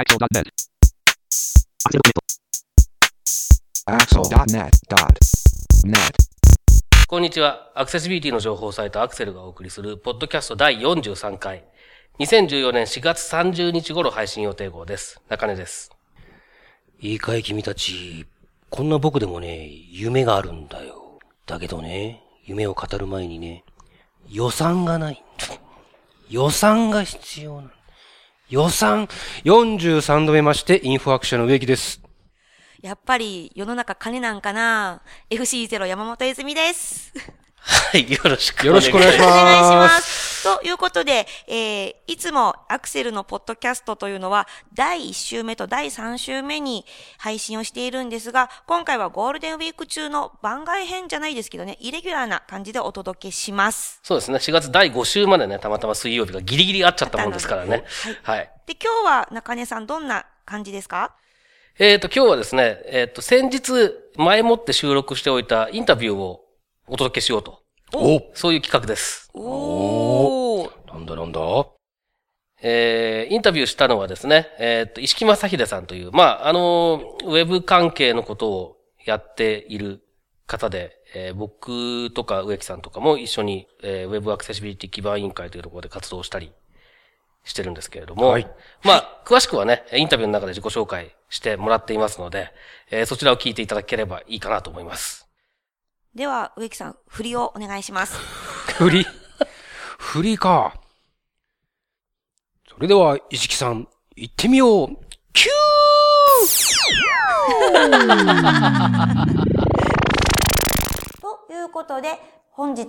Axel.net. Axel.net.net. こんにちは。アクセシビリティの情報サイトアクセルがお送りする、ポッドキャスト第43回。2014年4月30日頃配信予定号です。中根です。いいかい君たち。こんな僕でもね、夢があるんだよ。だけどね、夢を語る前にね、予算がない。予算が必要なの。予算 !43 度目まして、インフォアクションの植木です。やっぱり世の中金なんかな ?FC0 山本泉です。はい、よろしくよろしくお願いしますお願いします。ということで、えー、いつもアクセルのポッドキャストというのは、第1週目と第3週目に配信をしているんですが、今回はゴールデンウィーク中の番外編じゃないですけどね、イレギュラーな感じでお届けします。そうですね。4月第5週までね、たまたま水曜日がギリギリ合っちゃったもんですからね。はい。で、今日は中根さんどんな感じですか？えっ、と、今日はですね、えっ、と、先日、前もって収録しておいたインタビューをお届けしようと。おそういう企画です。おー。なんだなんだえー、インタビューしたのはですね、えっ、と、石木正秀さんという、まあ、あの、ウェブ関係のことをやっている方で、えー僕とか植木さんとかも一緒に、えーウェブアクセシビリティ基盤委員会というところで活動したりしてるんですけれども、はいまあ、詳しくはね、インタビューの中で自己紹介してもらっていますので、えーそちらを聞いていただければいいかなと思います。では、植木さん、振りをお願いします。振り？振りか。それでは、石木さん、行ってみようキュということで、本日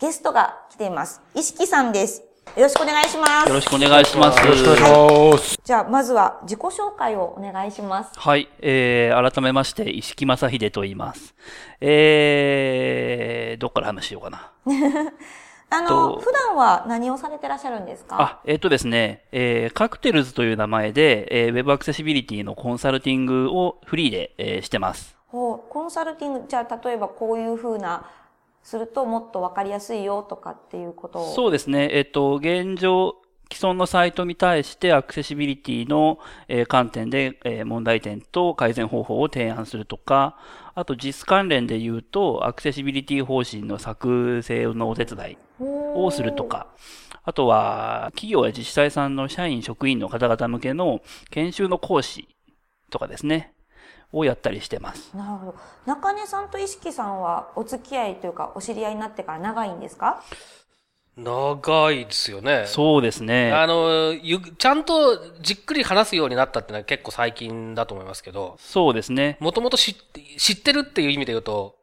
ゲストが来ています。石木さんです。よろしくお願いします。よろしくお願いします。ーよろしくお願いします。じゃあ、まずは自己紹介をお願いします。はい、えー、改めまして、石木正秀と言います。えー、どっから話しようかな。あの、と普段は何をされてらっしゃるんですか？あ、えっ、とですね、えー、カクテルズという名前で、えー、Web アクセシビリティのコンサルティングをフリーで、えーしてます。ほうコンサルティング、じゃあ、例えばこういうふうな、するともっとわかりやすいよとかっていうことを。そうですね、えっ、と、現状、既存のサイトに対してアクセシビリティの、えー観点で、えー問題点と改善方法を提案するとか、あと実関連で言うと、アクセシビリティ方針の作成のお手伝いをするとか、あとは、企業や自治体さんの社員、職員の方々向けの研修の講師とかですね、をやったりしてます。なるほど。中根さんと石木さんはお付き合いというか、お知り合いになってから長いんですか？長いですよね。そうですね。あの、ゆちゃんとじっくり話すようになったってのは結構最近だと思いますけど、そうですね。もともと知って知ってるっていう意味で言うと、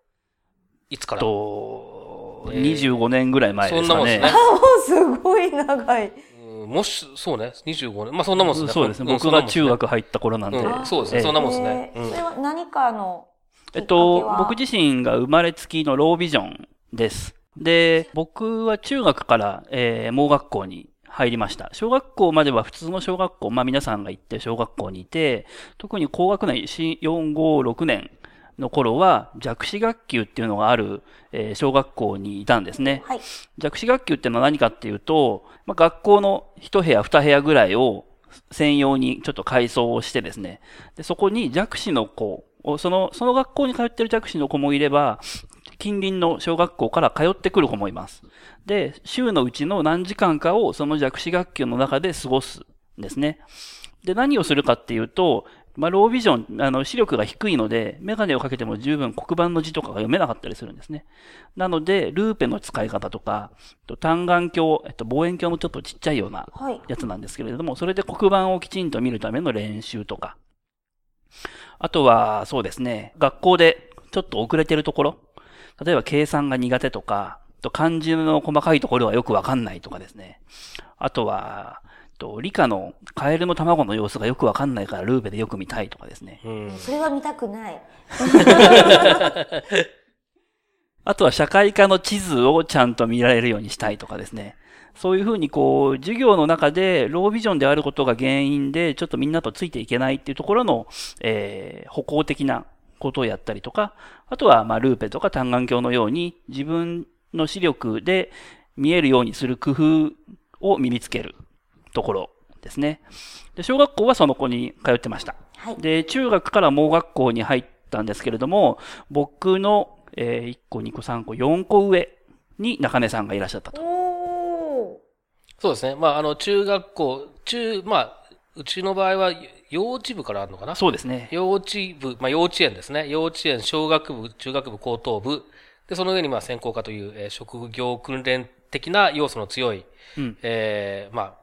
いつから？と、えー25年ぐらい前ですかね。そんなもんですね。すごい長い。うんもし、そうね、25年。まあそんなもんですね。そうですね。ん僕が中。学入った頃なんで。うんそうですねええそんなもんですねうんえーそれは何かのえっと、僕自身が生まれつきのロービジョンです。で、僕は中学から、えー盲学校に入りました。小学校までは普通の小学校、まあ皆さんが行って小学校にいて、特に高学年、4 4、5、6年の頃は弱視学級っていうのがある、えー小学校にいたんですね。はい。弱視学級っていうのは何かっていうと、まあ、学校の一部屋、二部屋ぐらいを専用にちょっと改装をしてですね、でそこに弱視の子を、その、その学校に通ってる弱視の子もいれば、近隣の小学校から通ってくる子もいます。で、週のうちの何時間かをその弱視学級の中で過ごすんですね。で、何をするかっていうと、まあ、ロービジョン、あの、視力が低いので、メガネをかけても十分黒板の字とかが読めなかったりするんですね。なので、ルーペの使い方とか、と単眼鏡、えっと、望遠鏡のちょっとちっちゃいようなはい。やつなんですけれども、それで黒板をきちんと見るための練習とか。あとは、そうですね、学校でちょっと遅れてるところ、例えば計算が苦手とか、と漢字の細かいところがよくわかんないとかですね。あとは、と理科のカエルの卵の様子がよくわかんないからルーペでよく見たいとかですね。うん。それは見たくない。あとは社会科の地図をちゃんと見られるようにしたいとかですね。そういうふうにこう、授業の中でロービジョンであることが原因で、ちょっとみんなとついていけないっていうところの、えー、歩行的なことをやったりとか、あとは、まあ、ルーペとか単眼鏡のように自分の視力で見えるようにする工夫を身につけるところですね。で、小学校はその子に通ってました。はい。で、中学から盲学校に入ったんですけれども、僕の、えー1個、2個、3個、4個上に中根さんがいらっしゃったと。おー。そうですね。まあ、あの、中学校、中、まあ、うちの場合は幼稚部からあるのかな？そうですね。幼稚部、まあ、幼稚園ですね。幼稚園、小学部、中学部、高等部。で、その上に、まあ、専攻科という、えー職業訓練的な要素の強い、うん。えーまあ、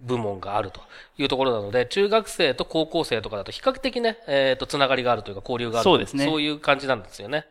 部門があるというところなので、中学生と高校生とかだと比較的ね、えっ、と、つながりがあるというか、交流があるとそうですねそういう感じなんですよね。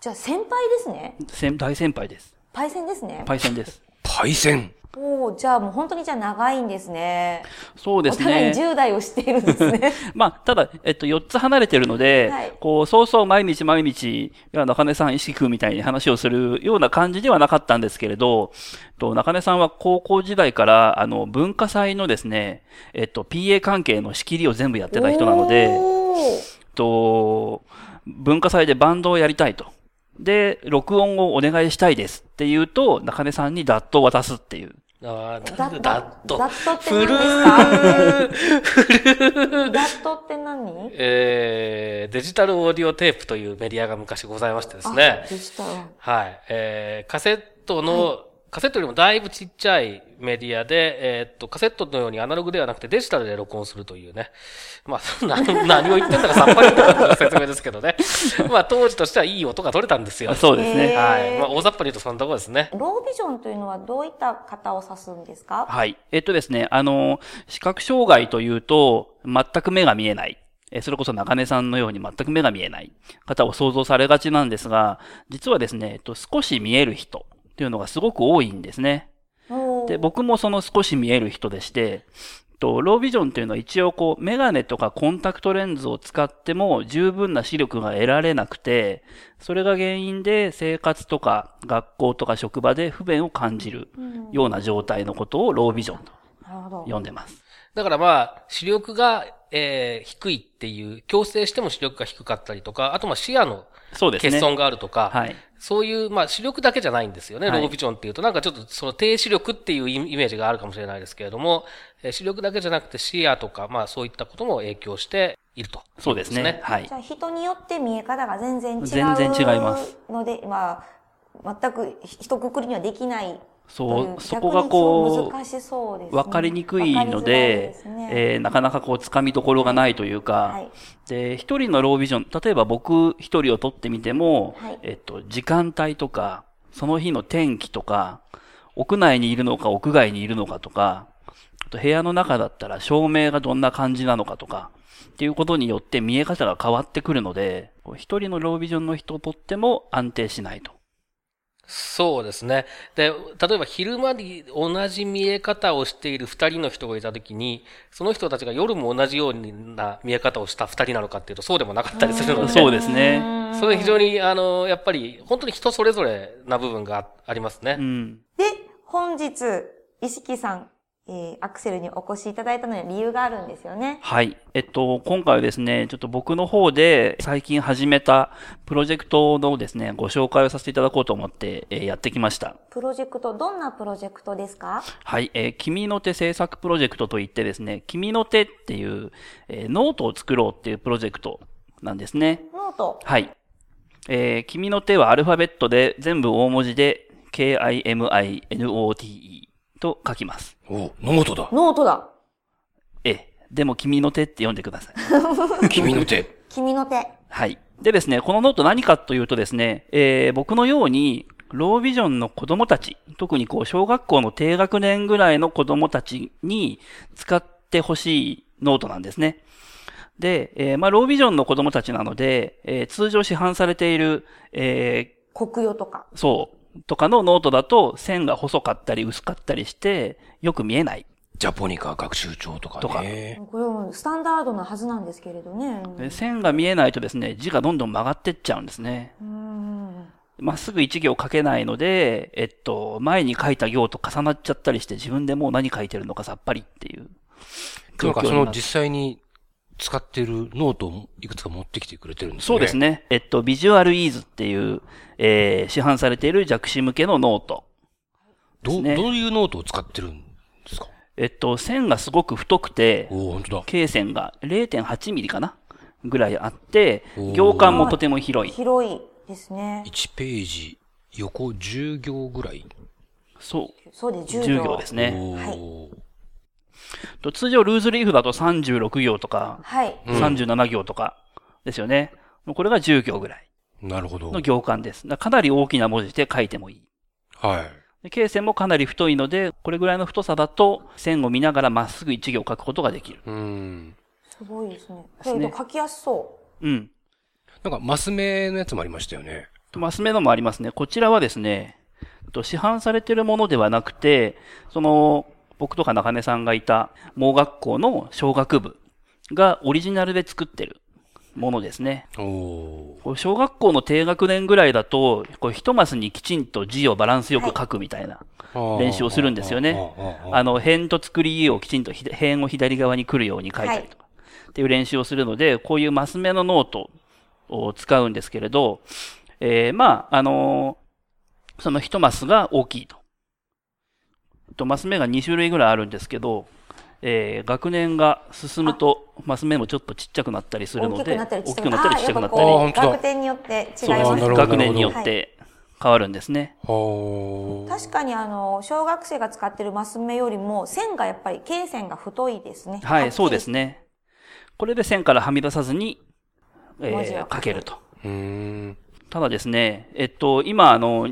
じゃあ先輩ですね。先大先輩です。パイセンですね。パイセンです。パイセン。おー、じゃあもう本当にじゃあ長いんですね。そうですお互いにね。10代を知っているんですね。まあ、ただ、えっと、4つ離れてるので、はいこう、そうそう毎日毎日、中根さん、石木君みたいに話をするような感じではなかったんですけれど、と中根さんは高校時代から、あの、文化祭のですね、えっと、PA 関係の仕切りを全部やってた人なので、と、文化祭でバンドをやりたいと。で、録音をお願いしたいですって言うと、中根さんにダットを渡すっていう。あーダッダット？ダットって何ですか？ダットって何？えー、デジタルオーディオテープというメディアが昔ございましてですねあ。デジタル。はい。えー、カセットの、カセットよりもだいぶちっちゃいメディアで、えーっと、カセットのようにアナログではなくてデジタルで録音するというね。まあ、何何を言ってんだかさっぱりと説明ですけどね。まあ、当時としてはいい音が取れたんですよ。そうですね。はい。まあ、大雑把に言うとそんなところですね。ロービジョンというのはどういった方を指すんですか？はい。えっとですね、あの、視覚障害というと、全く目が見えない。えそれこそ中根さんのように全く目が見えない方を想像されがちなんですが、実はですね、えっと、少し見える人っていうのがすごく多いんですね。で、僕もその少し見える人でして、とロービジョンというのは一応こう、メガネとかコンタクトレンズを使っても十分な視力が得られなくて、それが原因で生活とか学校とか職場で不便を感じるような状態のことをロービジョンと。呼んでます。だからまあ、視力が、えー低いっていう、強制しても視力が低かったりとか、あとまあ視野のそうですね。欠損があるとか、はい。そういう、まあ、視力だけじゃないんですよね、はいロービジョンっていうと。なんかちょっと、その低視力っていうイイメージがあるかもしれないですけれども、えー視力だけじゃなくて視野とか、まあ、そういったことも影響していると、そうですね。。はいじゃ。あ人によって見え方が全然違う全然違いますので、まあ、全く一括りにはできないそう、うそこがこう、ね。わかりにくいので、すねえーなかなかこう、掴みどころがないというか、はいで、一人のロービジョン、例えば僕一人を取ってみても、はいえっと、時間帯とか、その日の天気とか、屋内にいるのか屋外にいるのかとか、あと部屋の中だったら照明がどんな感じなのかとか、っていうことによって見え方が変わってくるので、一人のロービジョンの人をとっても安定しないと。そうですね。で、例えば昼間に同じ見え方をしている二人の人がいたときに、その人たちが夜も同じような見え方をした二人なのかっていうと、そうでもなかったりするので、そうですね。それ非常に、あの、やっぱり、本当に人それぞれな部分があありますね。うん。で、本日、石木さん、えーアクセルにお越しいただいたのには理由があるんですよね。はい。えっと、今回はですね、ちょっと僕の方で最近始めたプロジェクトのですね、ご紹介をさせていただこうと思って、えーやってきました。プロジェクト、どんなプロジェクトですか？はい。えー君の手制作プロジェクトといってですね、君の手っていう、えーノートを作ろうっていうプロジェクトなんですね。ノート？はい。えー君の手はアルファベットで全部大文字で K-I-M-I-N-O-T-E と書きます。お、ノートだ。ノートだ。ええ。でも君の手って読んでください。君の手。君の手。はい。でですね、このノート何かというとですね、えー僕のように、ロービジョンの子供たち、特にこう、小学校の低学年ぐらいの子供たちに使ってほしいノートなんですね。で、えーまあ、ロービジョンの子供たちなので、えー通常市販されている、え国用とか。ーそう、とかのノートだと線が細かったり薄かったりして、よく見えない。ジャポニカ学習帳とかね。とかこれはスタンダードなはずなんですけれどね。で線が見えないとですね、字がどんどん曲がってっちゃうんですね。うん。まっすぐ一行書けないので、えっと、前に書いた行と重なっちゃったりして自分でもう何書いてるのかさっぱりっていう状なんか。その実際に使ってるノートをいくつか持ってきてくれてるんですね。そうです。ね。えっと、ビジュアルイーズっていう、えー市販されている弱視向けのノート。ねどういうノートを使ってるんですか？えっと、線がすごく太くて、おお本当だ。罫線が0.8ミリかな？ぐらいあって行間もとても広い。広いですね。1ページ、横10行ぐらい。そう。そうです、10 10行行ですね。おはいーと通常ルーズリーフだと36行とか、はい。うん37行とかですよね。これが10行ぐらいなるほど。の行間です。だかなり大きな文字で書いてもいい。はい。で径線もかなり太いので、これぐらいの太さだと線を見ながらまっすぐ一行書くことができる。うん。すごいですね。すねけど書きやすそうん。なんか、マス目のやつもありましたよね。マス目のもありますね。こちらはですね、と市販されているものではなくて、その、僕とか中根さんがいた盲学校の小学部がオリジナルで作ってるものですね。小学校の低学年ぐらいだと、こう一マスにきちんと字をバランスよく書くみたいなー。練習をするんですよね。あの、偏と旁をきちんとひ偏を左側に来るように書いたりとか、っていう練習をするので、こういうマス目のノートを使うんですけれど、えーまあ、あのーその一マスが大きいと。とマス目が2種類ぐらいあるんですけど、えー学年が進むと、マス目もちょっとちっちゃくなったりすう。るので、大きくなったり大きくなったりちっちゃくなったり学年によって違いますね。学年によって変わるんですね。はあ。確かにあの、小学生が使ってるマス目よりも線がやっぱり罫線が太いですね。はい、そうですね。ね。これで線からはみ出さずに、え文字を書くー書けると。ただですね、えっと、今、あの、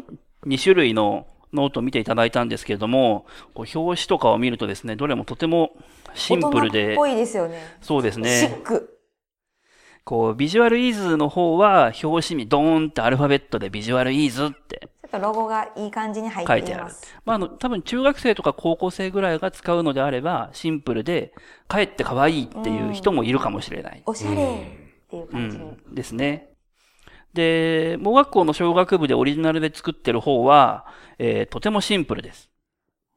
2種類のノートを見ていただいたんですけれども、こう表紙とかを見るとですね、どれもとてもシンプルで、ぽいですよね。そうですね。シック。こう、ビジュアルイーズの方は、表紙にドーンってアルファベットでビジュアルイーズってちょっとロゴがいい感じに入っ書いてあるています。。まあ、あの、多分中学生とか高校生ぐらいが使うのであれば、シンプルで、かえって可愛いっていう人もいるかもしれない。おしゃれっていうう感じに。ん、ですね。で、盲学校の小学部でオリジナルで作ってる方は、えーとてもシンプルです。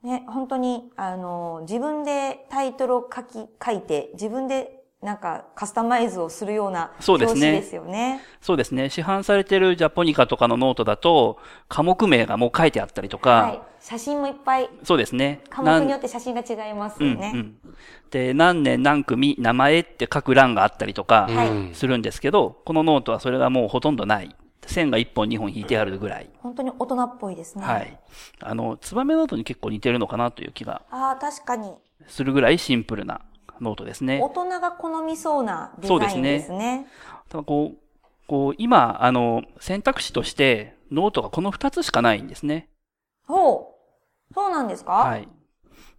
ね、本当に、あの、自分でタイトルを書き、書いて、自分でなんかカスタマイズをするようなそうですね表紙ですよね。そうですね。市販されてるジャポニカとかのノートだと、科目名がもう書いてあったりとか、はい。写真もいっぱい、そうですね。科目によって写真が違いますうんよね。うん。で、何年何組、名前って書く欄があったりとかはいうんするんですけど、このノートはそれがもうほとんどない。線が1本2本引いてあるぐらい。本当に大人っぽいですね。はい。あの、ツバメノートに結構似てるのかなという気がああ、確かに。するぐらいシンプルなノートですね大。人が好みそうなデザインそうですねですね。ただこう、こう、今、あの、選択肢として、ノートがこの2つしかないんですね。ほう。そうなんですか？はい。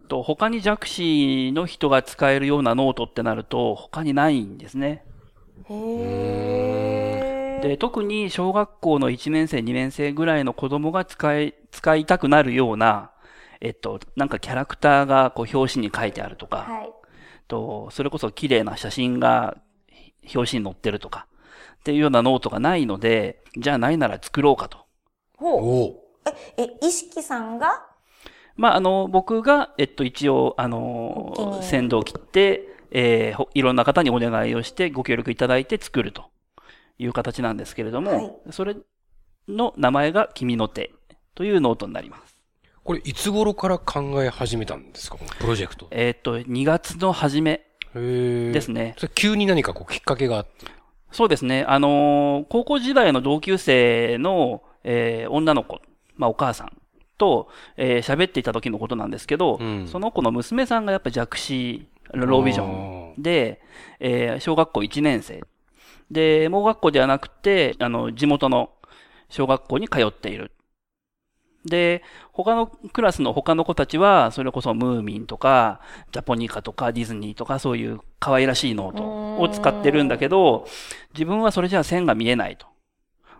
と、他に弱視の人が使えるようなノートってなると、他にないんですね。へえ。で、特に小学校の1年生、2年生ぐらいの子供が使い、使いたくなるような、えっと、なんかキャラクターがこう表紙に書いてあるとか、はい。と、それこそ綺麗な写真が表紙に載ってるとか、っていうようなノートがないので、じゃあないなら作ろうかと。ほう。おお。え、え、意識さんが？まあ、あの、僕が、えっと、一応、あの先導を切って、えーほいろんな方にお願いをしてご協力いただいて作るという形なんですけれども、はいそれの名前が君の手というノートになります。これ、いつ頃から考え始めたんですか？プロジェクト。えっと、2月の初め。ですね。それ急に何かこうきっかけがあって。そうですね。あのー高校時代の同級生の、えー女の子、まあお母さんと、えー喋っていた時のことなんですけど、うんその子の娘さんがやっぱ弱視、ロービジョンで、えー小学校1年生。で、盲学校ではなくて、あの、地元の小学校に通っている。で、他のクラスの他の子たちは、それこそムーミンとか、ジャポニカとかディズニーとか、そういう可愛らしいノートを使ってるんだけど、自分はそれじゃ線が見えないと。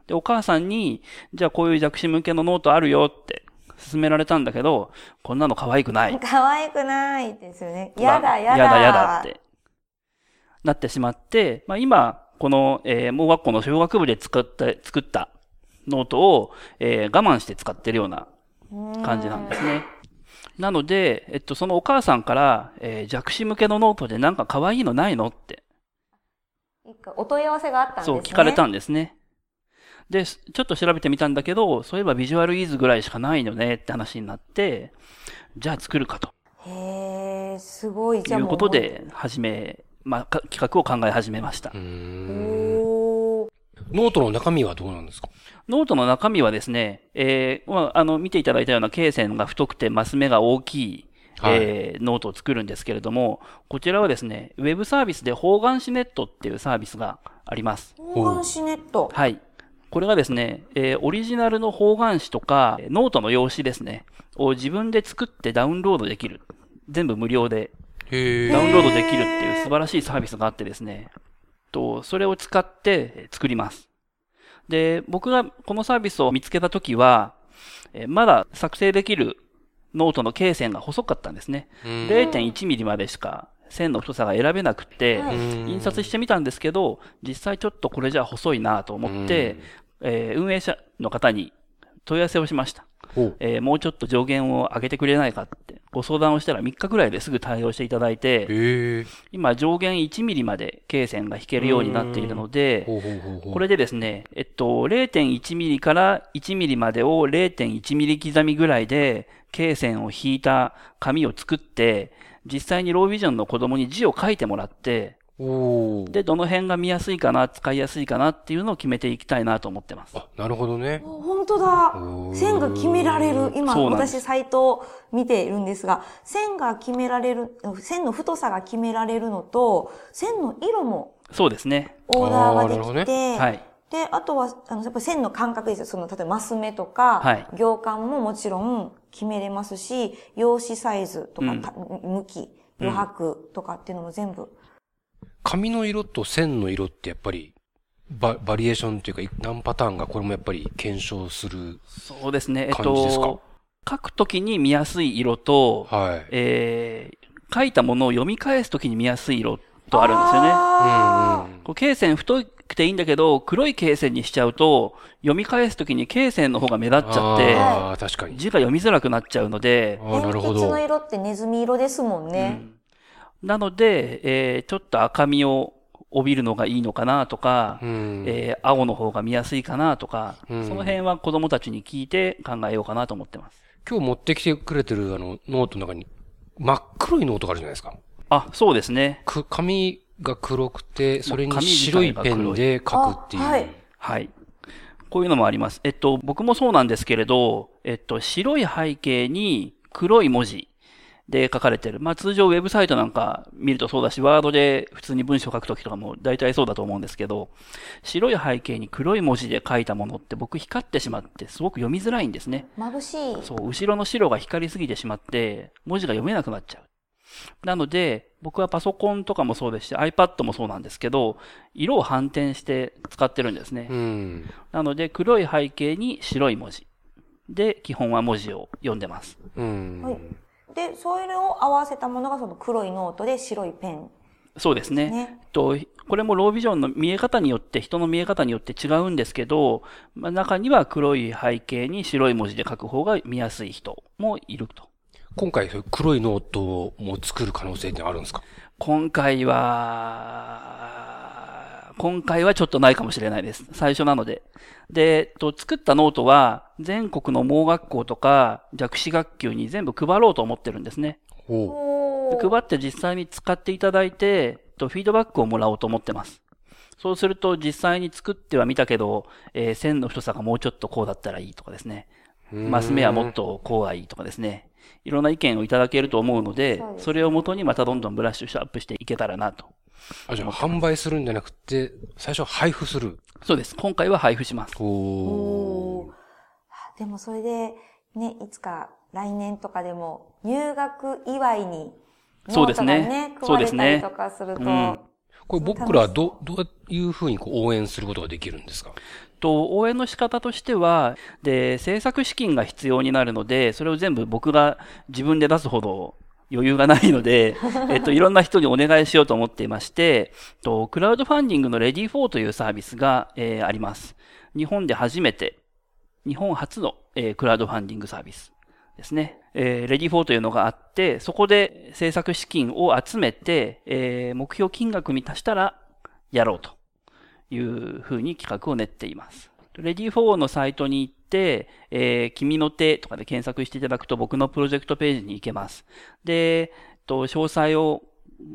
で、お母さんに、じゃあこういう弱視向けのノートあるよって勧められたんだけど、こんなの可愛くない。可愛くないですよね。やだ、やだ。やだやだって。なってしまって、まあ今、この、えー、盲学校の小学部で作った、作ったノートを、えー我慢して使ってるような感じなんですね。なので、えっと、そのお母さんから、えー弱視向けのノートでなんか可愛いのないのって、お問い合わせがあったんですね。そう聞かれたんですね。で、ちょっと調べてみたんだけど、そういえばビジュアルイーズぐらいしかないのねって話になって、じゃあ作るかと。へー、すごい。ということで、始め、まあ、か企画を考え始めましたう。ーんおーノートの中身はどうなんですか？ノートの中身はですね、えーまあ、あの、見ていただいたような罫線が太くてマス目が大きい、はいえーノートを作るんですけれども、こちらはですね、ウェブサービスで方眼紙ネットっていうサービスがあります。方眼紙ネット。はい。これがですね、えーオリジナルの方眼紙とか、ノートの用紙ですね、を自分で作ってダウンロードできる。全部無料でへダウンロードできるっていう素晴らしいサービスがあってですね、と、それを使ってえー作ります。で、僕がこのサービスを見つけたときは、えーまだ作成できるノートの罫線が細かったんですね。0.1ミリまでしか線の太さが選べなくて、印刷してみたんですけど、実際ちょっとこれじゃ細いなと思って、えー運営者の方に問い合わせをしました。えーもうちょっと上限を上げてくれないかってご相談をしたら3日ぐらいですぐ対応していただいて。今上限1ミリまで罫線が引けるようになっているので、ほうほうほうほう。これでですね、えっと、0.1ミリから1ミリまでを0.1ミリ刻みぐらいで、罫線を引いた紙を作って、実際にロービジョンの子供に字を書いてもらって、で、どの辺が見やすいかな、使いやすいかなっていうのを決めていきたいなと思ってます。あ、なるほどね。本当だ線が決められる。今、私サイトを見ているんですが、線が決められる、線の太さが決められるのと、線の色もそうですね。オーダーができて、はい。で、あとは、あの、やっぱ線の感覚ですよ。その、例えばマス目とか、はい行間ももちろん決めれますし、用紙サイズとか、うんた向き、余白とかっていうのも全部。紙の色と線の色ってやっぱり、ババリエーションというか、何パターンがこれもやっぱり検証する。そうですね。えっ感じですか？と、書くときに見やすい色と、はい。えー、書いたものを読み返すときに見やすい色とあるんですよね。あうんうんこう罫線太くていいんだけど、黒い罫線にしちゃうと、読み返すときに罫線の方が目立っちゃって、ああ、確かに。字が読みづらくなっちゃうので、ああ、なるほ鉛筆のど。色ってネズミ色ですもんね。うんなので、えーちょっと赤みを帯びるのがいいのかなとか、うん。えー青の方が見やすいかなとか、うんその辺は子供たちに聞いて考えようかなと思ってます。今日持ってきてくれてるあの、ノートの中に、真っ黒いノートがあるじゃないですか。あ、そうですね。く、紙が黒くて、それに白いペンで書くっていう。あはいはい。こういうのもあります。えっと、僕もそうなんですけれど、えっと、白い背景に黒い文字で書かれてる。まあ通常ウェブサイトなんか見るとそうだし、ワードで普通に文章書くときとかも大体そうだと思うんですけど、白い背景に黒い文字で書いたものって僕光ってしまってすごく読みづらいんですね。眩しい。そう、後ろの白が光りすぎてしまって、文字が読めなくなっちゃう。なので、僕はパソコンとかもそうですし、iPad もそうなんですけど、色を反転して使ってるんですね。うん。なので、黒い背景に白い文字。で、基本は文字を読んでます。うん。はいで、それを合わせたものがその黒いノートで白いペン。そうですね。ねとこれもロービジョンの見え方によって、人の見え方によって違うんですけど、まあ、中には黒い背景に白い文字で書く方が見やすい人もいると。今回、黒いノートも作る可能性ってあるんですか？今回は、今回はちょっとないかもしれないです。最初なので。で、えっと、作ったノートは、全国の盲学校とか弱視学級に全部配ろうと思ってるんですね。配って実際に使っていただいて、えっとフィードバックをもらおうと思ってます。そうすると実際に作ってはみたけど、えー線の太さがもうちょっとこうだったらいいとかですね。う。マス目はもっとこうがいいとかですね。いろんな意見をいただけると思うのでそれをもとにまたどんどんブラッシュアップしていけたらなと。あ、じゃあ販売するんじゃなくて、最初は配布する。そうです。今回は配布します。おおー。でもそれで、ね、いつか来年とかでも入学祝いに、そうですね。そうですね。りとかすると、うん。これ僕らはど、どういうふうにこう応援することができるんですか？と、応援の仕方としては、で、制作資金が必要になるので、それを全部僕が自分で出すほど余裕がないので、えっと、いろんな人にお願いしようと思っていまして、と、クラウドファンディングの READYFORというサービスが、えーあります。日本で初めて、日本初の、えークラウドファンディングサービスですね。えー READYFORというのがあって、そこで制作資金を集めて、えー目標金額に達したらやろうというふうに企画を練っています。 READYFORのサイトに行っ、えー君の手とかで検索していただくと僕のプロジェクトページに行けます。で、と、詳細を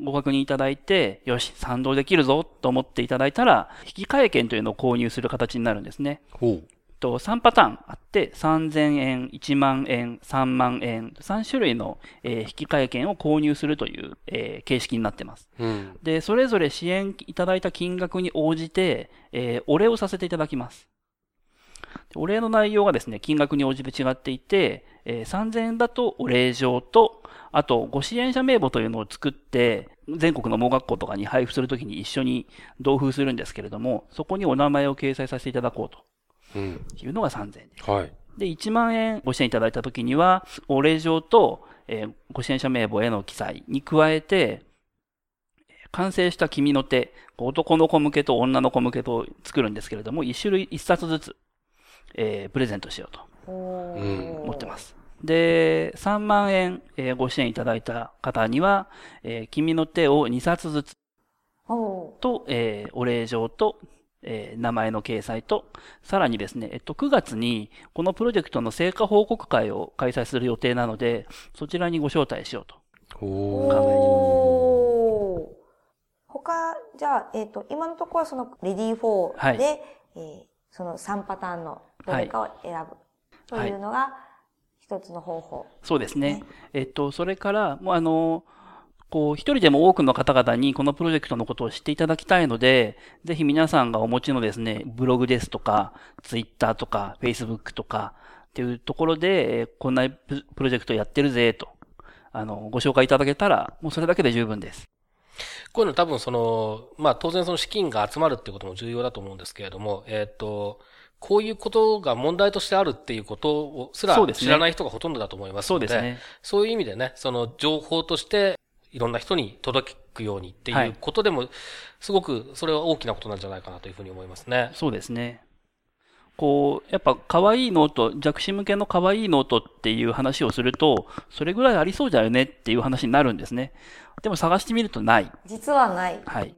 ご確認いただいて、よし、賛同できるぞと思っていただいたら、引換券というのを購入する形になるんですね。ほう。と3パターンあって、3000円、1万円、3万円、3種類の、えー引換券を購入するという、えー形式になってます。うん。で、それぞれ支援いただいた金額に応じて、えーお礼をさせていただきます。でお礼の内容がですね、金額に応じて違っていて、えー3000円だとお礼状と、あと、ご支援者名簿というのを作って、全国の盲学校とかに配布するときに一緒に同封するんですけれども、そこにお名前を掲載させていただこうとうん。いうのが3000円です。はい。で、1万円ご支援いただいたときには、お礼状と、えーご支援者名簿への記載に加えて、完成した君の手、男の子向けと女の子向けと作るんですけれども、1種類1冊ずつ、えープレゼントしようと思ってます。で、3万円、えーご支援いただいた方には、えー君の手を2冊ずつと、えーお礼状と、えー名前の掲載と、さらにですね、えっと、9月にこのプロジェクトの成果報告会を開催する予定なので、そちらにご招待しようと。ほおー他、じゃあ、えっ、と、今のところはその、レディー4で、はいえーその3パターンのどれかを選ぶというのが、一つの方法。そうですね。ねえっと、それから、もうあの、こう、一人でも多くの方々にこのプロジェクトのことを知っていただきたいので、ぜひ皆さんがお持ちのですね、ブログですとか、ツイッターとか、フェイスブックとか、っていうところで、えーこんなププロジェクトやってるぜ、と、あの、ご紹介いただけたら、もうそれだけで十分です。こういうの多分その、まあ当然その資金が集まるっていうことも重要だと思うんですけれども、えっ、と、こういうことが問題としてあるっていうことをすら知らない人がほとんどだと思いますので、そうですね。そういう意味でね、その情報としていろんな人に届くようにってはいいうことでも、すごくそれは大きなことなんじゃないかなというふうに思いますね。そうですね。こう、やっぱ可愛いノート、弱視向けの可愛いノートっていう話をすると、それぐらいありそうだよねっていう話になるんですね。でも探してみるとない。実はない。はい。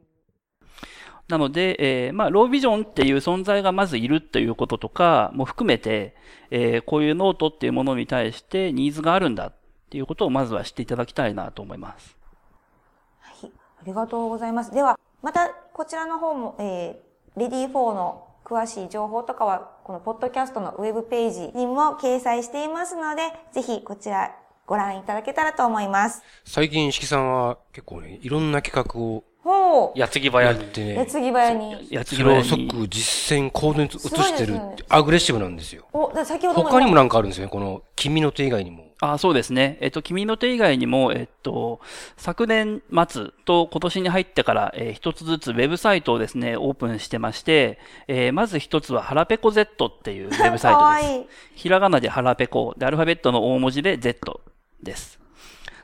なので、えーまあ、ロービジョンっていう存在がまずいるということとかも含めて、えーこういうノートっていうものに対してニーズがあるんだっていうことをまずは知っていただきたいなと思います。はい。ありがとうございます。では、また、こちらの方も、えー、 READYFOR の詳しい情報とかは、このポッドキャストのウェブページにも掲載していますので、ぜひこちらご覧いただけたらと思います。最近、石木さんは結構ね、いろんな企画をほう。矢継ぎ早に。やってね、矢継ぎ早に。やつそれを即実践行動に移してるねアグレッシブなんですよ。お、で先ほど他にもなんかあるんですよね、この、君の手以外にも。あそうですね。えっと、君の手以外にも、えっと、昨年末と今年に入ってから、えー一つずつウェブサイトをですね、オープンしてまして、えーまず一つは、はらぺこ Z っていうウェブサイかトです。わいい。ひらがなではらぺこ、で、アルファベットの大文字で Z です。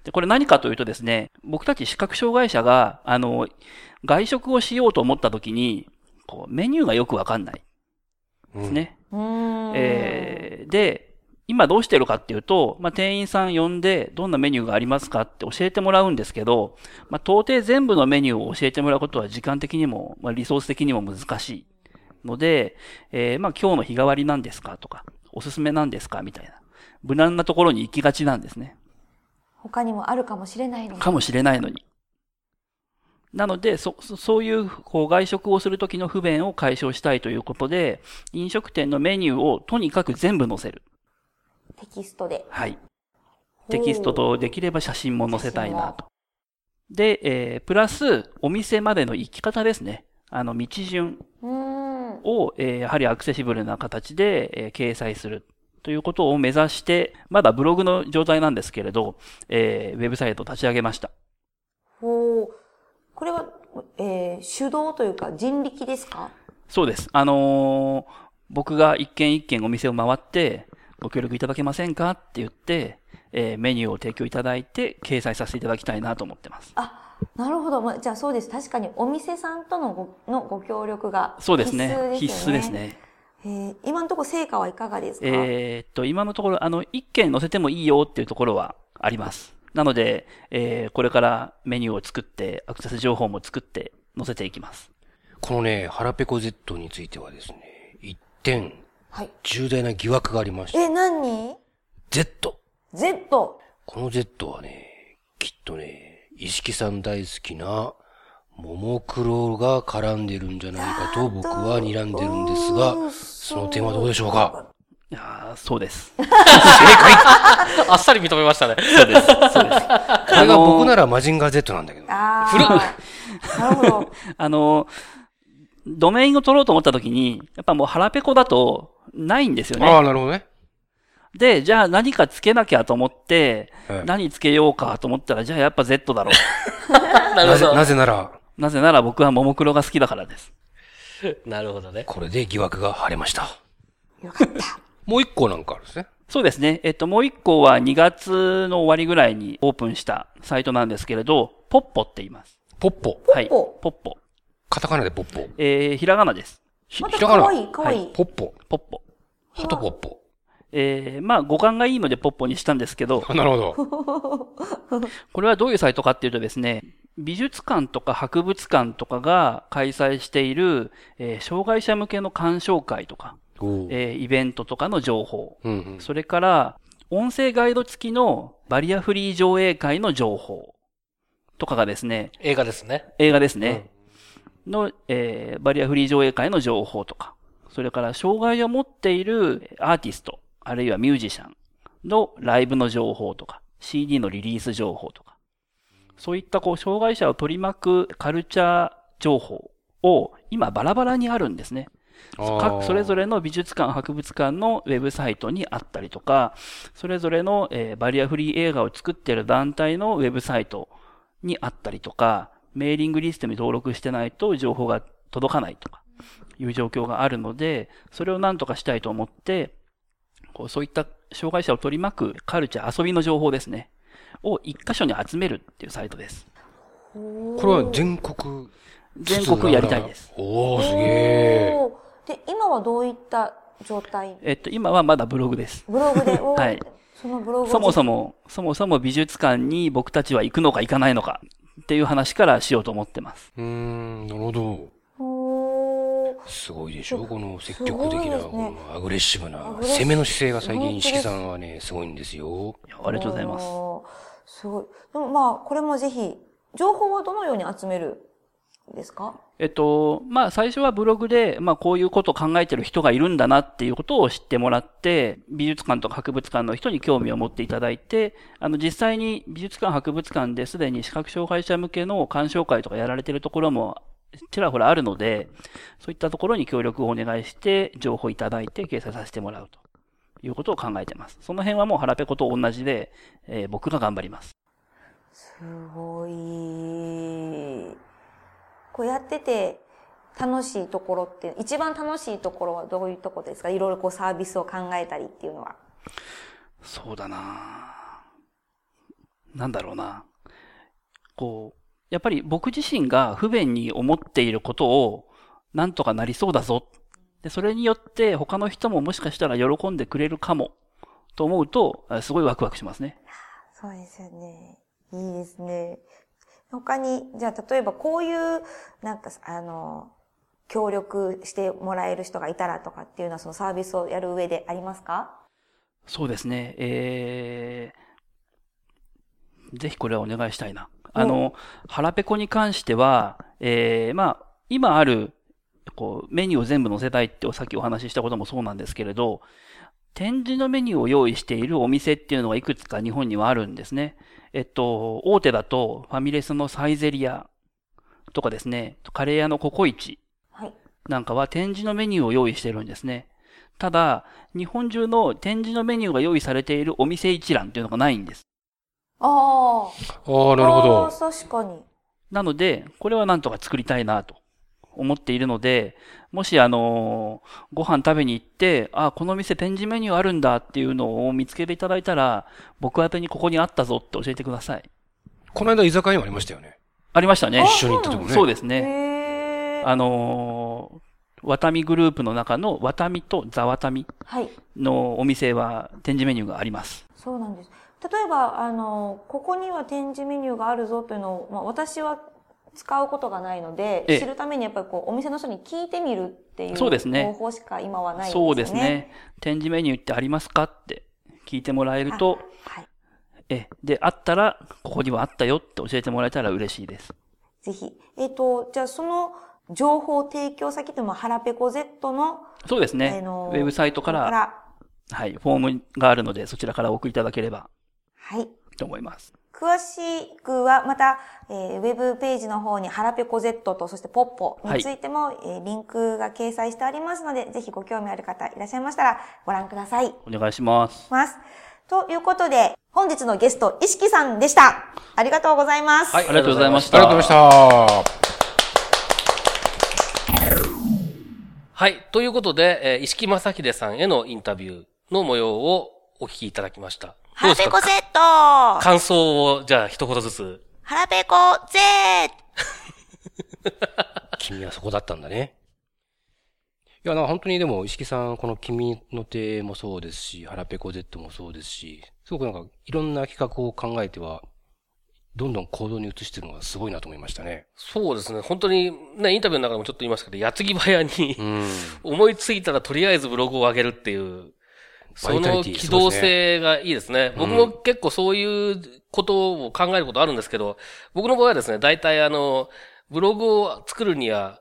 で、これ何かというとですね、僕たち視覚障害者が、あの、外食をしようと思った時に、こう、メニューがよくわかんないうんですね。うーん。えーで、今どうしてるかっていうと、まあ、店員さん呼んで、どんなメニューがありますかって教えてもらうんですけど、まあ、到底全部のメニューを教えてもらうことは時間的にも、まあ、リソース的にも難しいので、えーまあ、今日の日替わりなんですかとか、おすすめなんですかみたいな。無難なところに行きがちなんですね。他にもあるかもしれないのに。かもしれないのに。なので、そ、そそういう、こう、外食をするときの不便を解消したいということで、飲食店のメニューをとにかく全部載せる。テキストで。はい。テキストとできれば写真も載せたいなと。で、えープラス、お店までの行き方ですね。あの、道順。を、えーやはりアクセシブルな形で、えー掲載するということを目指して、まだブログの状態なんですけれど、えーウェブサイトを立ち上げました。ほう。これは、えー、手動というか人力ですか？そうです。あのー僕が一軒一軒お店を回って、ご協力いただけませんかって言って、えーメニューを提供いただいて、掲載させていただきたいなと思ってます。あ、なるほど。まあ、じゃあそうです。確かにお店さんとのごのご協力がそうですね。必必須ですよね。須ですね。えー今のところ成果はいかがですか、えーっと、今のところ、あの、一件載せてもいいよっていうところはあります。なので、えーこれからメニューを作って、アクセス情報も作って載せていきます。このね、腹ペコ Z についてはですね、一点、はい。重大な疑惑がありまして、え、何？Z。?Z! この Z はね、きっとね、石木さん大好きな、ももクロが絡んでるんじゃないかと僕は睨んでるんですが、その点はどうでしょうか？いやーそうです。あっさり認めましたね。そうです。そうです。これが僕ならマジンガー Z なんだけど。ああ。なるほど。あの、ドメインを取ろうと思った時に、やっぱもう腹ペコだとないんですよああ、ね。なるほどね。で、じゃあ何かつけなきゃと思って、はい何つけようかと思ったら、じゃあやっぱ Z だろう。なるほど。なぜ、なぜなら、なぜなら僕はももクロが好きだからです。なるほどね。これで疑惑が晴れました。よかった。もう一個なんかあるんですね。そうですね。えっと、もう一個は2月の終わりぐらいにオープンしたサイトなんですけれど、ポッポって言います。ポッポ。はい。ポポッポ。カタカナでポッポ。えー、ひらがなです。ひまたひらがな。かわいい、かわいい。ポッポ。ポッポ。ハトポッポ。えー、まあ、語感がいいのでポッポにしたんですけど、あ なるほど。これはどういうサイトかっていうとですね、美術館とか博物館とかが開催している、えー障害者向けの鑑賞会とか、えーイベントとかの情報、うんうん。それから音声ガイド付きのバリアフリー上映会の情報とかがですね、映画ですね。映画ですね、の、えーバリアフリー上映会の情報とか、それから障害を持っているアーティスト、あるいはミュージシャンのライブの情報とか、CD のリリース情報とか、そういったこう、障害者を取り巻くカルチャー情報を今バラバラにあるんですね。各それぞれ。れの美術館、博物館のウェブサイトにあったりとか、それぞれの、えーバリアフリー映画を作っている団体のウェブサイトにあったりとか、メーリングリストに登録してないと情報が届かないとかいう状況があるので、それを何とかしたいと思って、こうそういった障害者を取り巻くカルチャー、遊びの情報ですね、を一箇所に集めるっていうサイトです。これは全国。全国やりたいです。。おー、すげえ。で、今はどういった状態？えっと、今はまだブログです。ブログで、はいそのブログをそもそも。も、そもそも美術館に僕たちは行くのか行かないのかっていう話からしようと思ってます。うーん、なるほど。すごいでしょ？この積極的な、ねこのアグレッシブな攻めの姿勢が最近、石木さんはね、すごいんですよ。ありがとうございます。すごい。でもまあ、これもぜひ、情報はどのように集めるんですか？えっと、まあ最初はブログで、まあこういうことを考えてる人がいるんだなっていうことを知ってもらって、美術館とか博物館の人に興味を持っていただいて、あの実際に美術館、博物館ですでに視覚障害者向けの鑑賞会とかやられてるところもちらほらあるので、そういったところに協力をお願いして、情報いただいて掲載させてもらうということを考えてます。その辺はもう腹ペコと同じで、えー僕が頑張ります。すごい。こうやってて、楽しいところって、一番楽しいところはどういうところですか？いろいろこうサービスを考えたりっていうのは。そうだななんだろうな。こう、やっぱり僕自身が不便に思っていることを、なんとかなりそうだぞ。で、それによって他の人ももしかしたら喜んでくれるかも。と思うと、あすごいワクワクしますね。そうですよね。いいですね。他に、じゃあ例えばこういう、なんか、あの、協力してもらえる人がいたらとかっていうのはそのサービスをやる上でありますか？そうですね。えー、ぜひこれはお願いしたいな。あの、腹ペコに関しては、えー、まあ、今ある、こう、メニューを全部載せたいってさっきお話ししたこともそうなんですけれど、展示のメニューを用意しているお店っていうのがいくつか日本にはあるんですね。えっと、大手だとファミレスのサイゼリアとかですね、カレー屋のココイチはい。なんかは展示のメニューを用意してるんですね。ただ、日本中の展示のメニューが用意されているお店一覧っていうのがないんです。ああ。ああ、なるほあどあ。確かに。なので、これはなんとか作りたいなと思っているので、もしあのーご飯食べに行って、あ、この店展示メニューあるんだっていうのを見つけていただいたら、僕宛てにここにあったぞって教えてください。この間居酒屋にもありましたよね。ありましたね一。緒に行ったとこね。そうですね。へえ。あのー、ワタミグループの中のワタミとザワタミはい。のお店は展示メニューがあります。そうなんです。例えば、あの、ここには展示メニューがあるぞというのを、まあ、私は使うことがないので、ええ知るためにやっぱりこう、お店の人に聞いてみるっていうそうですね方法しか今はないですよね。そうです。ね。展示メニューってありますかって聞いてもらえると、はい。え、で、あったら、ここにはあったよって教えてもらえたら嬉しいです。ぜひ。えっ、と、じゃあその情報提供先でも、ハラペコ Z の、そうですね。あのウェブサイトから、はい、フォームがあるので、そちらからお送りいただければはい。と思います。詳しくは、また、えーウェブページの方に、ハラペコ Z と、そしてポッポについても、えーリンクが掲載してありますので、ぜひご興味ある方いらっしゃいましたら、ご覧ください。お願いします。ます。ということで、本日のゲスト、石木さんでした。ありがとうございます。はいありがとうございましありがとうございました。はい。ということで、えー石木正秀さんへのインタビューの模様をお聞きいただきました。ハラペコどうです Z! かハ感想を、じゃあ一言ずつ。ラペコ Z! 君はそこだったんだね。いや、なんか本当にでも、石木さん、この君の手もそうですし、ハラペコ Z もそうですし、すごくなんか、いろんな企画を考えては、どんどん行動に移してるのがすごいなと思いましたね。そうですね。本当に、ね、インタビューの中でもちょっと言いましたけど、矢継ぎ早に、うん。思いついたらとりあえずブログを上げるっていう、その機動性がいいですね。僕も結構そういうことを考えることあるんですけど、僕の場合はですね、大体あの、ブログを作るには、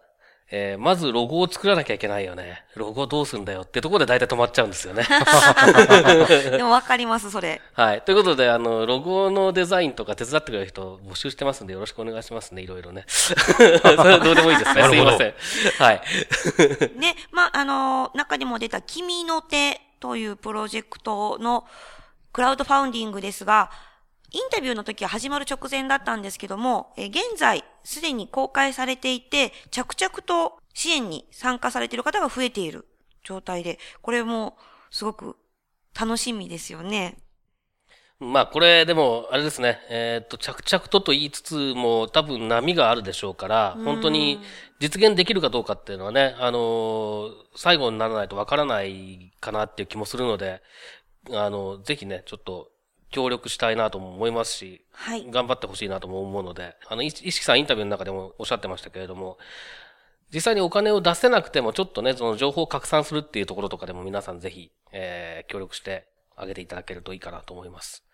えーまずロゴを作らなきゃいけないよね。ロゴどうすんだよってところで大体止まっちゃうんですよね。でもわかります、それ。はい。ということで、あの、ロゴのデザインとか手伝ってくれる人募集してますんで、よろしくお願いしますね、いろいろね。それはどうでもいいですね。すいません。はい。ね、まあ、あのー中にも出た君の手というプロジェクトのクラウドファウンディングですが、インタビューの時は始まる直前だったんですけども、え現在すでに公開されていて、着々と支援に参加されている方が増えている状態で、これもすごく楽しみですよね。まあこれでも、あれですね、えっ、と、着々とと言いつつも多分波があるでしょうから、本当に実現できるかどうかっていうのはね、あのー最後にならないとわからないかなっていう気もするので、あの、ぜひね、ちょっと協力したいなとも思いますし、はい。頑張ってほしいなとも思うので、あの、い石木さんインタビューの中でもおっしゃってましたけれども、実際にお金を出せなくても、ちょっとね、その情報を拡散するっていうところとかでも皆さんぜひ、えー、協力してあげていただけるといいかなと思います。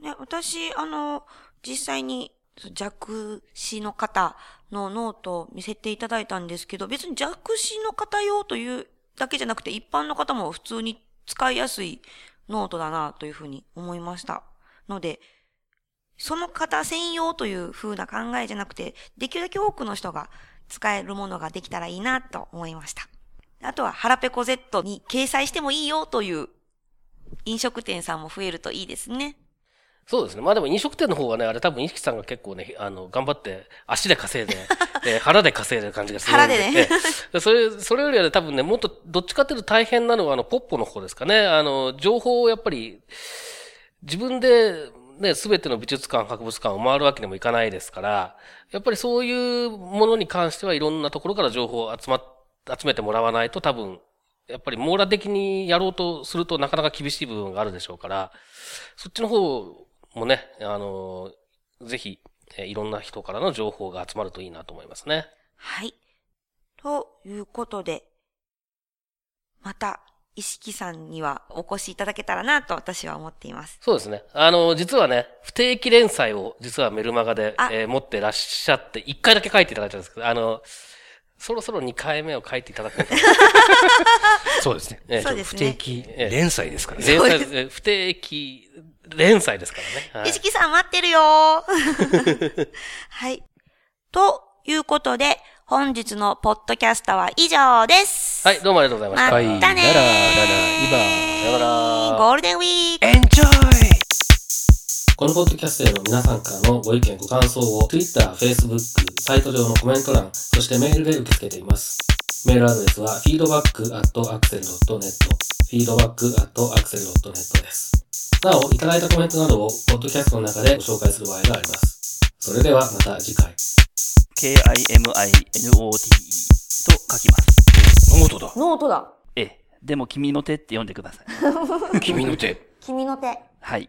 ね、私、あの、実際に弱視の方のノートを見せていただいたんですけど、別に弱視の方用というだけじゃなくて、一般の方も普通に使いやすいノートだなというふうに思いました。ので、その方専用という風な考えじゃなくて、できるだけ多くの人が使えるものができたらいいなと思いました。あとは、ハラペコ Z に掲載してもいいよという飲食店さんも増えるといいですね。そうですね。まあでも飲食店の方はね、あれ多分、石木さんが結構ね、あの、頑張って、足で稼いで、えー腹で稼いでる感じがするん腹でねえーそれ、それよりはね、多分ね、もっと、どっちかっていうと大変なのは、あの、ポッポの方ですかね。あの、情報をやっぱり、自分で、ね、すべての美術館、博物館を回るわけにもいかないですから、やっぱりそういうものに関してはいろんなところから情報を集まっ、集めてもらわないと多分、やっぱり網羅的にやろうとするとなかなか厳しい部分があるでしょうから、そっちの方もね、あの、ぜひ、えーいろんな人からの情報が集まるといいなと思いますね。はい。ということで、また、石木さんにはお越しいただけたらなと私は思っています。そうですね。あの、実はね、不定期連載を実はメルマガで、あえー持ってらっしゃって、1回だけ書いていただいたんですけど、あの、そろそろ2回目を書いていただくのかな そうですね。ええそうですね。不定期連載ですからね。連載、えー不定期連載ですからね。はい石木さん待ってるよーはい。ということで、本日のポッドキャストは以上です。はい、どうもありがとうございました。まはいたねーならなら今さよならゴールデンウィークエンジョイこのポッドキャストへの皆さんからのご意見、ご感想を Twitter、Facebook、サイト上のコメント欄、そしてメールで受け付けています。メールアドレスは feedback.axel.net feedback.axel.net です。なお、いただいたコメントなどをポッドキャストの中でご紹介する場合があります。それではまた次回。K-I-M-I-N-O-T-E と書きます。ノートだ。ノートだ。ええ。でも君の手って読んでください。君の手。君の手。はい。